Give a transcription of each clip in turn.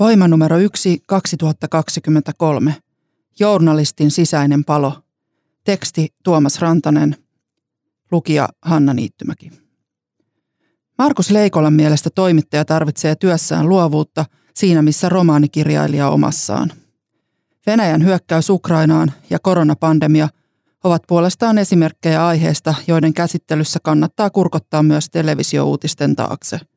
Voima numero 1 2023. Journalistin sisäinen palo. Teksti Tuomas Rantanen. Lukija Hanna Niittymäki. Markus Leikolan mielestä toimittaja tarvitsee työssään luovuutta siinä missä romaanikirjailija omassaan. Venäjän hyökkäys Ukrainaan ja koronapandemia ovat puolestaan esimerkkejä aiheesta, joiden käsittelyssä kannattaa kurkottaa myös televisiouutisten taakse –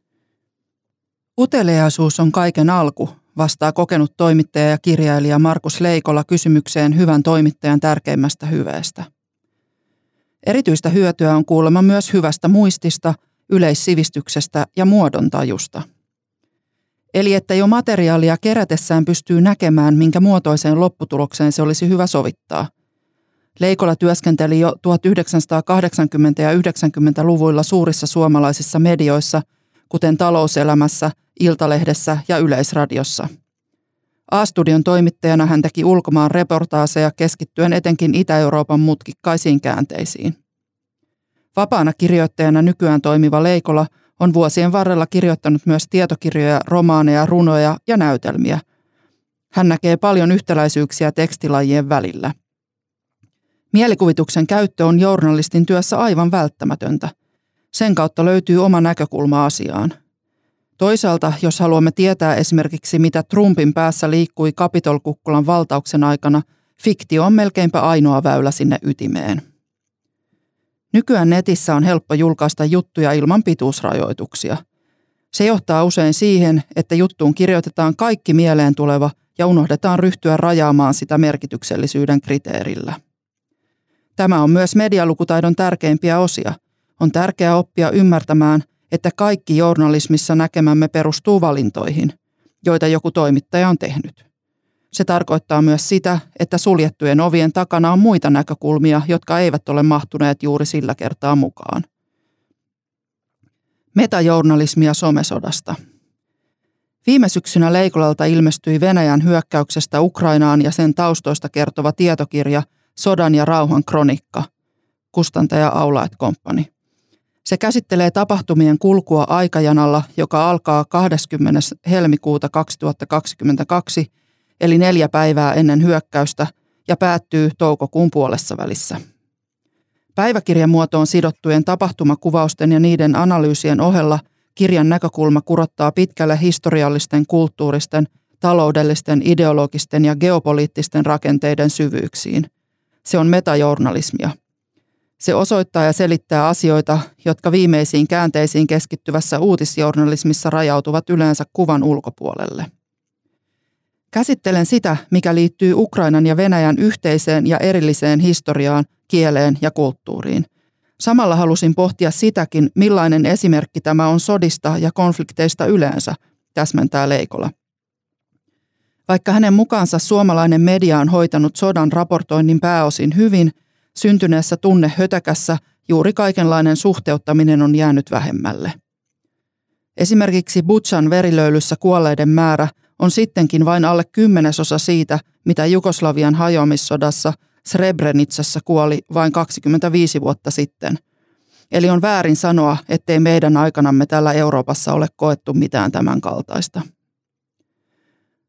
Uteliaisuus on kaiken alku, vastaa kokenut toimittaja ja kirjailija Markus Leikola kysymykseen hyvän toimittajan tärkeimmästä hyveestä. Erityistä hyötyä on kuulemma myös hyvästä muistista, yleissivistyksestä ja muodontajusta. Eli että jo materiaalia kerätessään pystyy näkemään, minkä muotoiseen lopputulokseen se olisi hyvä sovittaa. Leikola työskenteli jo 1980- ja 90-luvuilla suurissa suomalaisissa medioissa, kuten talouselämässä – Iltalehdessä ja Yleisradiossa. A-studion toimittajana hän teki ulkomaan reportaaseja keskittyen etenkin Itä-Euroopan mutkikkaisiin käänteisiin. Vapaana kirjoittajana nykyään toimiva Leikola on vuosien varrella kirjoittanut myös tietokirjoja, romaaneja, runoja ja näytelmiä. Hän näkee paljon yhtäläisyyksiä tekstilajien välillä. Mielikuvituksen käyttö on journalistin työssä aivan välttämätöntä. Sen kautta löytyy oma näkökulma asiaan. Toisaalta, jos haluamme tietää esimerkiksi, mitä Trumpin päässä liikkui Kapitolkukkulan valtauksen aikana, fiktio on melkeinpä ainoa väylä sinne ytimeen. Nykyään netissä on helppo julkaista juttuja ilman pituusrajoituksia. Se johtaa usein siihen, että juttuun kirjoitetaan kaikki mieleen tuleva ja unohdetaan ryhtyä rajaamaan sitä merkityksellisyyden kriteerillä. Tämä on myös medialukutaidon tärkeimpiä osia. On tärkeää oppia ymmärtämään, että kaikki journalismissa näkemämme perustuu valintoihin, joita joku toimittaja on tehnyt. Se tarkoittaa myös sitä, että suljettujen ovien takana on muita näkökulmia, jotka eivät ole mahtuneet juuri sillä kertaa mukaan. Metajournalismia somesodasta. Viime syksynä Leikolalta ilmestyi Venäjän hyökkäyksestä Ukrainaan ja sen taustoista kertova tietokirja Sodan ja rauhan kronikka, kustantaja Aulaet Company. Se käsittelee tapahtumien kulkua aikajanalla, joka alkaa 20. helmikuuta 2022, eli neljä päivää ennen hyökkäystä, ja päättyy toukokuun puolessa välissä. Päiväkirjan muotoon sidottujen tapahtumakuvausten ja niiden analyysien ohella kirjan näkökulma kurottaa pitkälle historiallisten, kulttuuristen, taloudellisten, ideologisten ja geopoliittisten rakenteiden syvyyksiin. Se on metajournalismia – se osoittaa ja selittää asioita, jotka viimeisiin käänteisiin keskittyvässä uutisjournalismissa rajautuvat yleensä kuvan ulkopuolelle. Käsittelen sitä, mikä liittyy Ukrainan ja Venäjän yhteiseen ja erilliseen historiaan, kieleen ja kulttuuriin. Samalla halusin pohtia sitäkin, millainen esimerkki tämä on sodista ja konflikteista yleensä, täsmentää Leikola. Vaikka hänen mukaansa suomalainen media on hoitanut sodan raportoinnin pääosin hyvin – syntyneessä tunnehötäkässä juuri kaikenlainen suhteuttaminen on jäänyt vähemmälle. Esimerkiksi Butchan verilöylyssä kuolleiden määrä on sittenkin vain alle kymmenesosa siitä, mitä Jugoslavian hajoamissodassa Srebrenicassa kuoli vain 25 vuotta sitten. Eli on väärin sanoa, ettei meidän aikanamme täällä Euroopassa ole koettu mitään tämän kaltaista.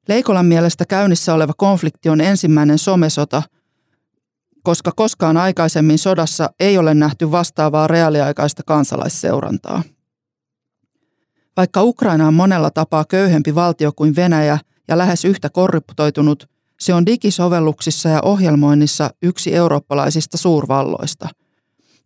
Leikolan mielestä käynnissä oleva konflikti on ensimmäinen somesota, koska koskaan aikaisemmin sodassa ei ole nähty vastaavaa reaaliaikaista kansalaisseurantaa. Vaikka Ukraina on monella tapaa köyhempi valtio kuin Venäjä ja lähes yhtä korruptoitunut, se on digisovelluksissa ja ohjelmoinnissa yksi eurooppalaisista suurvalloista.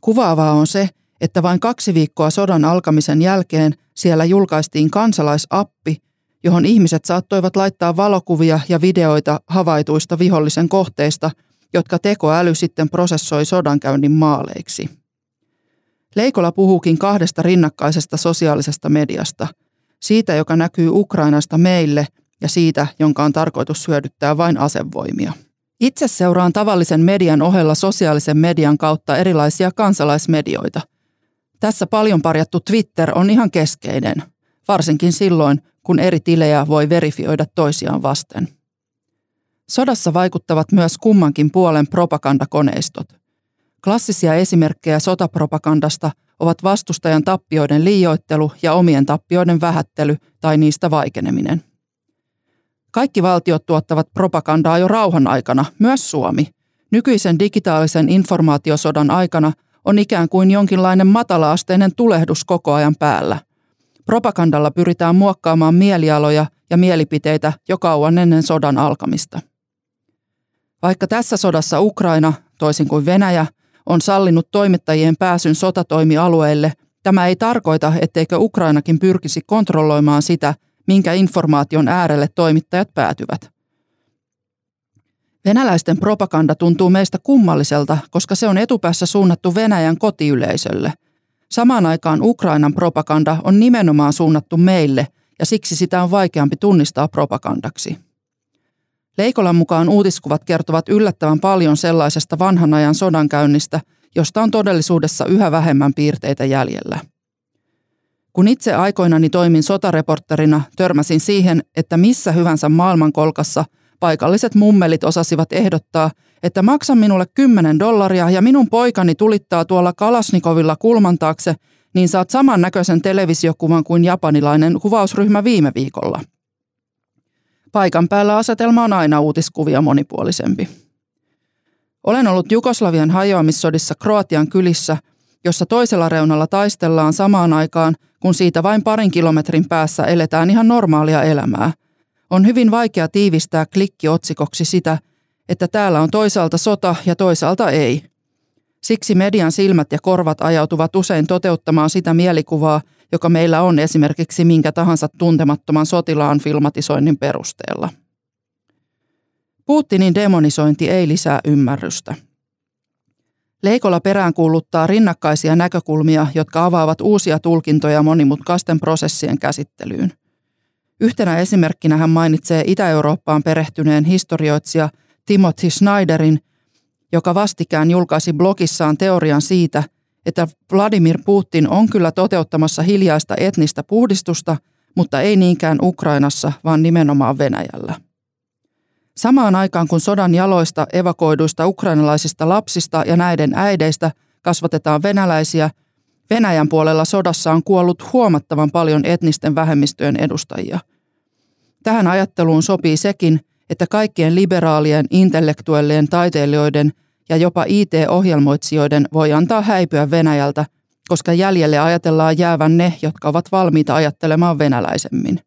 Kuvaavaa on se, että vain kaksi viikkoa sodan alkamisen jälkeen siellä julkaistiin kansalaisappi, johon ihmiset saattoivat laittaa valokuvia ja videoita havaituista vihollisen kohteista – jotka tekoäly sitten prosessoi sodankäynnin maaleiksi. Leikola puhuukin kahdesta rinnakkaisesta sosiaalisesta mediasta. Siitä, joka näkyy Ukrainasta meille ja siitä, jonka on tarkoitus hyödyttää vain asevoimia. Itse seuraan tavallisen median ohella sosiaalisen median kautta erilaisia kansalaismedioita. Tässä paljon parjattu Twitter on ihan keskeinen, varsinkin silloin, kun eri tilejä voi verifioida toisiaan vasten. Sodassa vaikuttavat myös kummankin puolen propagandakoneistot. Klassisia esimerkkejä sotapropagandasta ovat vastustajan tappioiden liioittelu ja omien tappioiden vähättely tai niistä vaikeneminen. Kaikki valtiot tuottavat propagandaa jo rauhan aikana, myös Suomi. Nykyisen digitaalisen informaatiosodan aikana on ikään kuin jonkinlainen matalaasteinen tulehdus koko ajan päällä. Propagandalla pyritään muokkaamaan mielialoja ja mielipiteitä jo kauan ennen sodan alkamista. Vaikka tässä sodassa Ukraina, toisin kuin Venäjä, on sallinut toimittajien pääsyn sotatoimialueille, tämä ei tarkoita, etteikö Ukrainakin pyrkisi kontrolloimaan sitä, minkä informaation äärelle toimittajat päätyvät. Venäläisten propaganda tuntuu meistä kummalliselta, koska se on etupäässä suunnattu Venäjän kotiyleisölle. Samaan aikaan Ukrainan propaganda on nimenomaan suunnattu meille, ja siksi sitä on vaikeampi tunnistaa propagandaksi. Leikolan mukaan uutiskuvat kertovat yllättävän paljon sellaisesta vanhan ajan sodankäynnistä, josta on todellisuudessa yhä vähemmän piirteitä jäljellä. Kun itse aikoinani toimin sotareportterina, törmäsin siihen, että missä hyvänsä maailmankolkassa paikalliset mummelit osasivat ehdottaa, että maksa minulle 10 dollaria ja minun poikani tulittaa tuolla Kalasnikovilla kulman taakse, niin saat samannäköisen televisiokuvan kuin japanilainen kuvausryhmä viime viikolla. Paikan päällä asetelma on aina uutiskuvia monipuolisempi. Olen ollut Jugoslavian hajoamissodissa Kroatian kylissä, jossa toisella reunalla taistellaan samaan aikaan, kun siitä vain parin kilometrin päässä eletään ihan normaalia elämää. On hyvin vaikea tiivistää klikkiotsikoksi sitä, että täällä on toisaalta sota ja toisaalta ei. Siksi median silmät ja korvat ajautuvat usein toteuttamaan sitä mielikuvaa, joka meillä on esimerkiksi minkä tahansa tuntemattoman sotilaan filmatisoinnin perusteella. Putinin demonisointi ei lisää ymmärrystä. Leikola peräänkuuluttaa rinnakkaisia näkökulmia, jotka avaavat uusia tulkintoja monimutkaisten prosessien käsittelyyn. Yhtenä esimerkkinä hän mainitsee Itä-Eurooppaan perehtyneen historioitsija Timothy Schneiderin, joka vastikään julkaisi blogissaan teorian siitä, että Vladimir Putin on kyllä toteuttamassa hiljaista etnistä puhdistusta, mutta ei niinkään Ukrainassa, vaan nimenomaan Venäjällä. Samaan aikaan kun sodan jaloista evakoiduista ukrainalaisista lapsista ja näiden äideistä kasvatetaan venäläisiä, Venäjän puolella sodassa on kuollut huomattavan paljon etnisten vähemmistöjen edustajia. Tähän ajatteluun sopii sekin, että kaikkien liberaalien, intellektuellien, taiteilijoiden ja jopa IT-ohjelmoitsijoiden voi antaa häipyä Venäjältä, koska jäljelle ajatellaan jäävän ne, jotka ovat valmiita ajattelemaan venäläisemmin.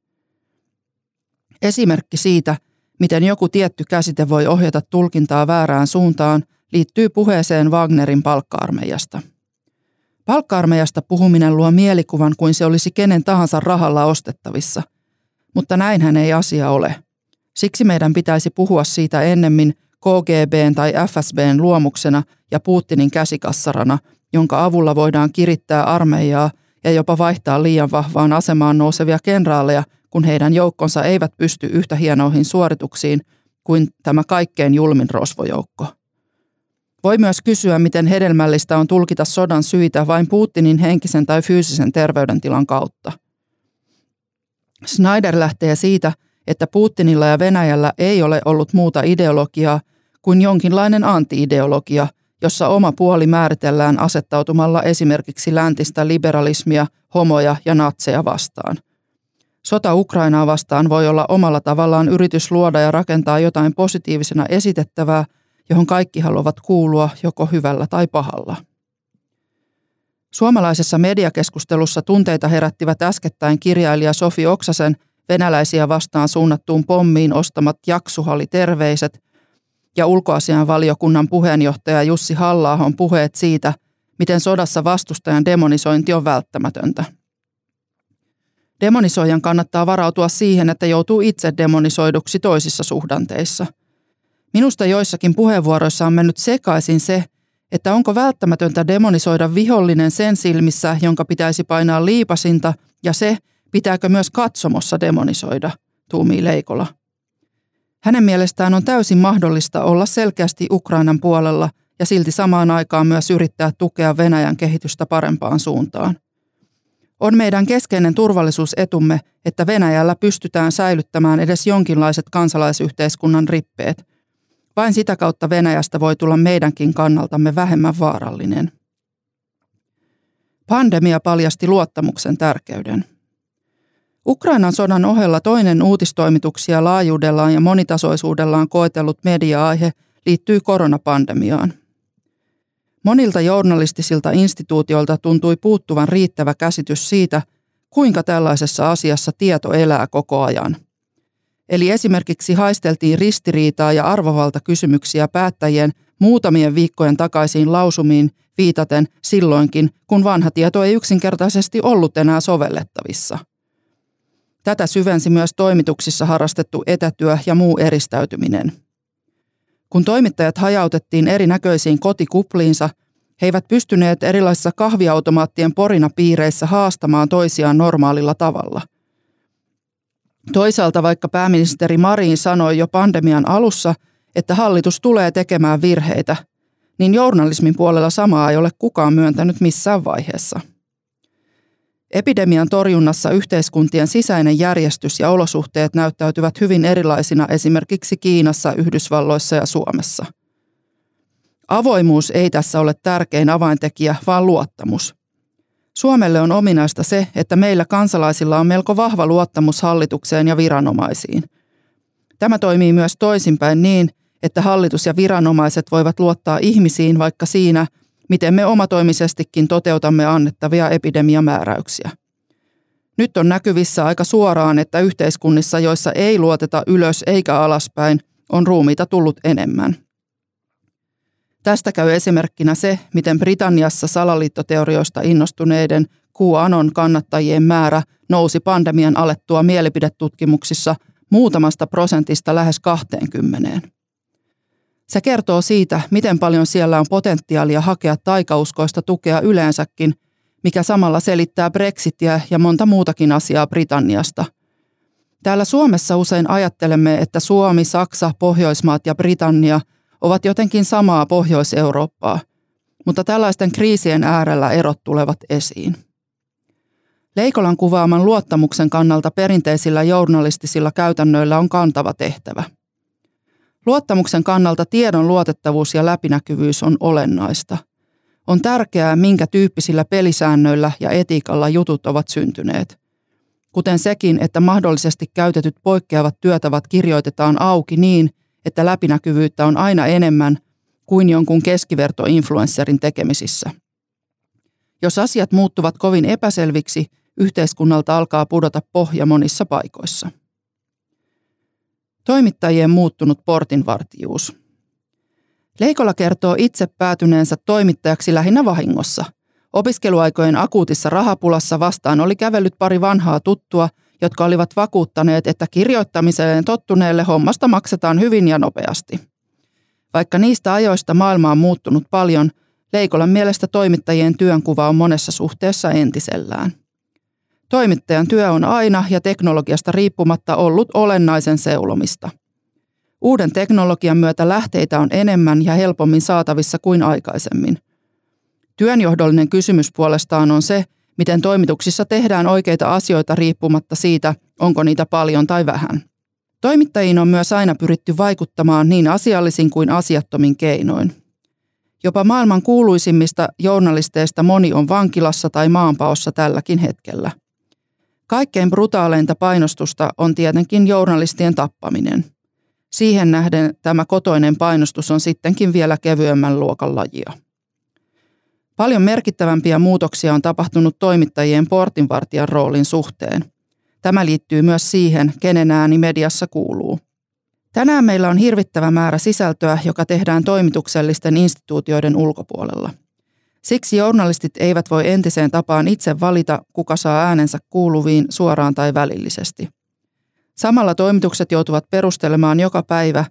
Esimerkki siitä – Miten joku tietty käsite voi ohjata tulkintaa väärään suuntaan, liittyy puheeseen Wagnerin palkkaarmeijasta. Palkkaarmeijasta puhuminen luo mielikuvan kuin se olisi kenen tahansa rahalla ostettavissa. Mutta näinhän ei asia ole. Siksi meidän pitäisi puhua siitä ennemmin KGBn tai FSBn luomuksena ja Putinin käsikassarana, jonka avulla voidaan kirittää armeijaa ja jopa vaihtaa liian vahvaan asemaan nousevia kenraaleja – kun heidän joukkonsa eivät pysty yhtä hienoihin suorituksiin kuin tämä kaikkein julmin rosvojoukko. Voi myös kysyä, miten hedelmällistä on tulkita sodan syitä vain Putinin henkisen tai fyysisen terveydentilan kautta. Snyder lähtee siitä, että Putinilla ja Venäjällä ei ole ollut muuta ideologiaa kuin jonkinlainen anti-ideologia, jossa oma puoli määritellään asettautumalla esimerkiksi läntistä liberalismia, homoja ja natseja vastaan – Sota Ukrainaa vastaan voi olla omalla tavallaan yritys luoda ja rakentaa jotain positiivisena esitettävää, johon kaikki haluavat kuulua joko hyvällä tai pahalla. Suomalaisessa mediakeskustelussa tunteita herättivät äskettäin kirjailija Sofi Oksasen venäläisiä vastaan suunnattuun pommiin ostamat jaksuhalliterveiset ja ulkoasianvaliokunnan puheenjohtaja Jussi halla puheet siitä, miten sodassa vastustajan demonisointi on välttämätöntä. Demonisoijan kannattaa varautua siihen, että joutuu itse demonisoiduksi toisissa suhdanteissa. Minusta joissakin puheenvuoroissa on mennyt sekaisin se, että onko välttämätöntä demonisoida vihollinen sen silmissä, jonka pitäisi painaa liipasinta, ja se, Pitääkö myös katsomossa demonisoida, tuumii Leikola. Hänen mielestään on täysin mahdollista olla selkeästi Ukrainan puolella ja silti samaan aikaan myös yrittää tukea Venäjän kehitystä parempaan suuntaan. On meidän keskeinen turvallisuusetumme, että Venäjällä pystytään säilyttämään edes jonkinlaiset kansalaisyhteiskunnan rippeet. Vain sitä kautta Venäjästä voi tulla meidänkin kannaltamme vähemmän vaarallinen. Pandemia paljasti luottamuksen tärkeyden. Ukrainan sodan ohella toinen uutistoimituksia laajuudellaan ja monitasoisuudellaan koetellut media-aihe liittyy koronapandemiaan. Monilta journalistisilta instituutioilta tuntui puuttuvan riittävä käsitys siitä, kuinka tällaisessa asiassa tieto elää koko ajan. Eli esimerkiksi haisteltiin ristiriitaa ja arvovaltakysymyksiä päättäjien muutamien viikkojen takaisiin lausumiin viitaten silloinkin, kun vanha tieto ei yksinkertaisesti ollut enää sovellettavissa. Tätä syvensi myös toimituksissa harrastettu etätyö ja muu eristäytyminen. Kun toimittajat hajautettiin erinäköisiin kotikupliinsa, he eivät pystyneet erilaisissa kahviautomaattien porina piireissä haastamaan toisiaan normaalilla tavalla. Toisaalta vaikka pääministeri Marin sanoi jo pandemian alussa, että hallitus tulee tekemään virheitä, niin journalismin puolella samaa ei ole kukaan myöntänyt missään vaiheessa. Epidemian torjunnassa yhteiskuntien sisäinen järjestys ja olosuhteet näyttäytyvät hyvin erilaisina esimerkiksi Kiinassa, Yhdysvalloissa ja Suomessa. Avoimuus ei tässä ole tärkein avaintekijä, vaan luottamus. Suomelle on ominaista se, että meillä kansalaisilla on melko vahva luottamus hallitukseen ja viranomaisiin. Tämä toimii myös toisinpäin niin, että hallitus ja viranomaiset voivat luottaa ihmisiin vaikka siinä, miten me omatoimisestikin toteutamme annettavia epidemiamääräyksiä. Nyt on näkyvissä aika suoraan, että yhteiskunnissa, joissa ei luoteta ylös eikä alaspäin, on ruumiita tullut enemmän. Tästä käy esimerkkinä se, miten Britanniassa salaliittoteorioista innostuneiden QAnon kannattajien määrä nousi pandemian alettua mielipidetutkimuksissa muutamasta prosentista lähes 20. Se kertoo siitä, miten paljon siellä on potentiaalia hakea taikauskoista tukea yleensäkin, mikä samalla selittää Brexitia ja monta muutakin asiaa Britanniasta. Täällä Suomessa usein ajattelemme, että Suomi, Saksa, Pohjoismaat ja Britannia ovat jotenkin samaa Pohjois-Eurooppaa, mutta tällaisten kriisien äärellä erot tulevat esiin. Leikolan kuvaaman luottamuksen kannalta perinteisillä journalistisilla käytännöillä on kantava tehtävä – Luottamuksen kannalta tiedon luotettavuus ja läpinäkyvyys on olennaista. On tärkeää, minkä tyyppisillä pelisäännöillä ja etiikalla jutut ovat syntyneet. Kuten sekin, että mahdollisesti käytetyt poikkeavat työtavat kirjoitetaan auki niin, että läpinäkyvyyttä on aina enemmän kuin jonkun keskivertoinfluensserin tekemisissä. Jos asiat muuttuvat kovin epäselviksi, yhteiskunnalta alkaa pudota pohja monissa paikoissa. Toimittajien muuttunut portinvartijuus. Leikola kertoo itse päätyneensä toimittajaksi lähinnä vahingossa. Opiskeluaikojen akuutissa rahapulassa vastaan oli kävellyt pari vanhaa tuttua, jotka olivat vakuuttaneet, että kirjoittamiseen tottuneelle hommasta maksetaan hyvin ja nopeasti. Vaikka niistä ajoista maailma on muuttunut paljon, Leikolan mielestä toimittajien työnkuva on monessa suhteessa entisellään. Toimittajan työ on aina ja teknologiasta riippumatta ollut olennaisen seulomista. Uuden teknologian myötä lähteitä on enemmän ja helpommin saatavissa kuin aikaisemmin. Työnjohdollinen kysymys puolestaan on se, miten toimituksissa tehdään oikeita asioita riippumatta siitä, onko niitä paljon tai vähän. Toimittajiin on myös aina pyritty vaikuttamaan niin asiallisin kuin asiattomin keinoin. Jopa maailman kuuluisimmista journalisteista moni on vankilassa tai maanpaossa tälläkin hetkellä. Kaikkein brutaaleinta painostusta on tietenkin journalistien tappaminen. Siihen nähden tämä kotoinen painostus on sittenkin vielä kevyemmän luokan lajia. Paljon merkittävämpiä muutoksia on tapahtunut toimittajien portinvartijan roolin suhteen. Tämä liittyy myös siihen, kenen ääni mediassa kuuluu. Tänään meillä on hirvittävä määrä sisältöä, joka tehdään toimituksellisten instituutioiden ulkopuolella – Siksi journalistit eivät voi entiseen tapaan itse valita, kuka saa äänensä kuuluviin suoraan tai välillisesti. Samalla toimitukset joutuvat perustelemaan joka päivä,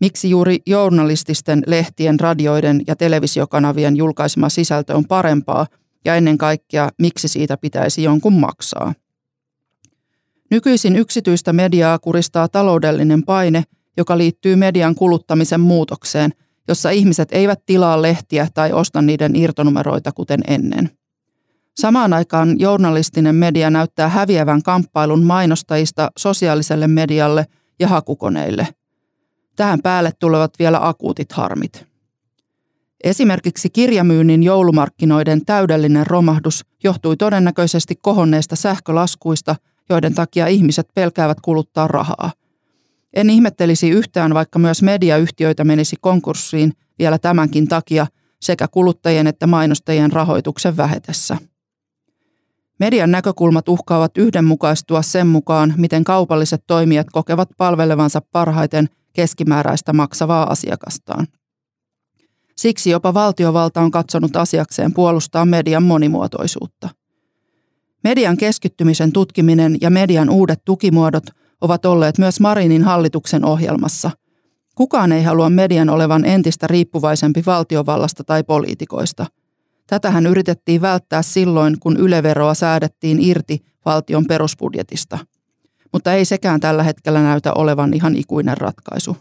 miksi juuri journalististen lehtien, radioiden ja televisiokanavien julkaisema sisältö on parempaa ja ennen kaikkea, miksi siitä pitäisi jonkun maksaa. Nykyisin yksityistä mediaa kuristaa taloudellinen paine, joka liittyy median kuluttamisen muutokseen, jossa ihmiset eivät tilaa lehtiä tai osta niiden irtonumeroita kuten ennen. Samaan aikaan journalistinen media näyttää häviävän kamppailun mainostajista sosiaaliselle medialle ja hakukoneille. Tähän päälle tulevat vielä akuutit harmit. Esimerkiksi kirjamyynnin joulumarkkinoiden täydellinen romahdus johtui todennäköisesti kohonneista sähkölaskuista, joiden takia ihmiset pelkäävät kuluttaa rahaa. En ihmettelisi yhtään, vaikka myös mediayhtiöitä menisi konkurssiin vielä tämänkin takia sekä kuluttajien että mainostajien rahoituksen vähetessä. Median näkökulmat uhkaavat yhdenmukaistua sen mukaan, miten kaupalliset toimijat kokevat palvelevansa parhaiten keskimääräistä maksavaa asiakastaan. Siksi jopa valtiovalta on katsonut asiakseen puolustaa median monimuotoisuutta. Median keskittymisen tutkiminen ja median uudet tukimuodot ovat olleet myös Marinin hallituksen ohjelmassa. Kukaan ei halua median olevan entistä riippuvaisempi valtiovallasta tai poliitikoista. Tätähän yritettiin välttää silloin, kun yleveroa säädettiin irti valtion perusbudjetista. Mutta ei sekään tällä hetkellä näytä olevan ihan ikuinen ratkaisu.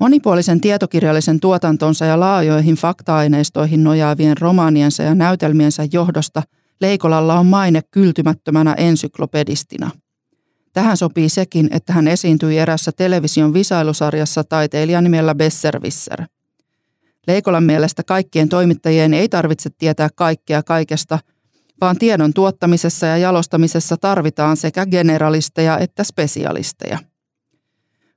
Monipuolisen tietokirjallisen tuotantonsa ja laajoihin fakta-aineistoihin nojaavien romaaniensa ja näytelmiensä johdosta Leikolalla on maine kyltymättömänä ensyklopedistina. Tähän sopii sekin, että hän esiintyi erässä television visailusarjassa taiteilijan nimellä Besserwisser. Leikolan mielestä kaikkien toimittajien ei tarvitse tietää kaikkea kaikesta, vaan tiedon tuottamisessa ja jalostamisessa tarvitaan sekä generalisteja että spesialisteja.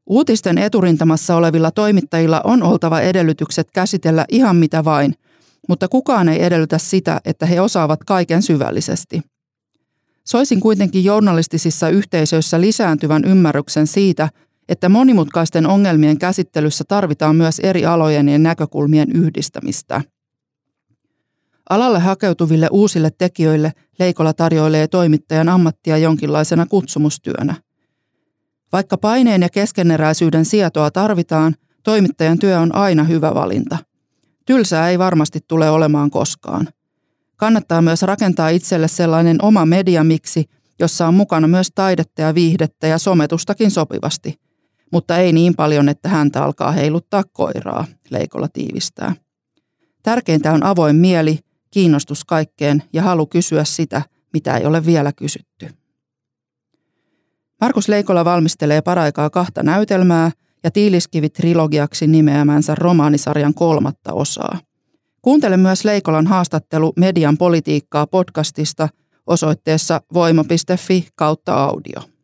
Uutisten eturintamassa olevilla toimittajilla on oltava edellytykset käsitellä ihan mitä vain, mutta kukaan ei edellytä sitä, että he osaavat kaiken syvällisesti. Soisin kuitenkin journalistisissa yhteisöissä lisääntyvän ymmärryksen siitä, että monimutkaisten ongelmien käsittelyssä tarvitaan myös eri alojen ja näkökulmien yhdistämistä. Alalle hakeutuville uusille tekijöille Leikola tarjoilee toimittajan ammattia jonkinlaisena kutsumustyönä – vaikka paineen ja keskeneräisyyden sietoa tarvitaan, toimittajan työ on aina hyvä valinta. Tylsää ei varmasti tule olemaan koskaan. Kannattaa myös rakentaa itselle sellainen oma mediamiksi, jossa on mukana myös taidetta ja viihdettä ja sometustakin sopivasti. Mutta ei niin paljon, että häntä alkaa heiluttaa koiraa, Leikolla tiivistää. Tärkeintä on avoin mieli, kiinnostus kaikkeen ja halu kysyä sitä, mitä ei ole vielä kysytty. Markus Leikola valmistelee paraikaa kahta näytelmää ja Tiiliskivi-trilogiaksi nimeämänsä romaanisarjan kolmatta osaa. Kuuntele myös Leikolan haastattelu Median politiikkaa podcastista osoitteessa voima.fi kautta audio.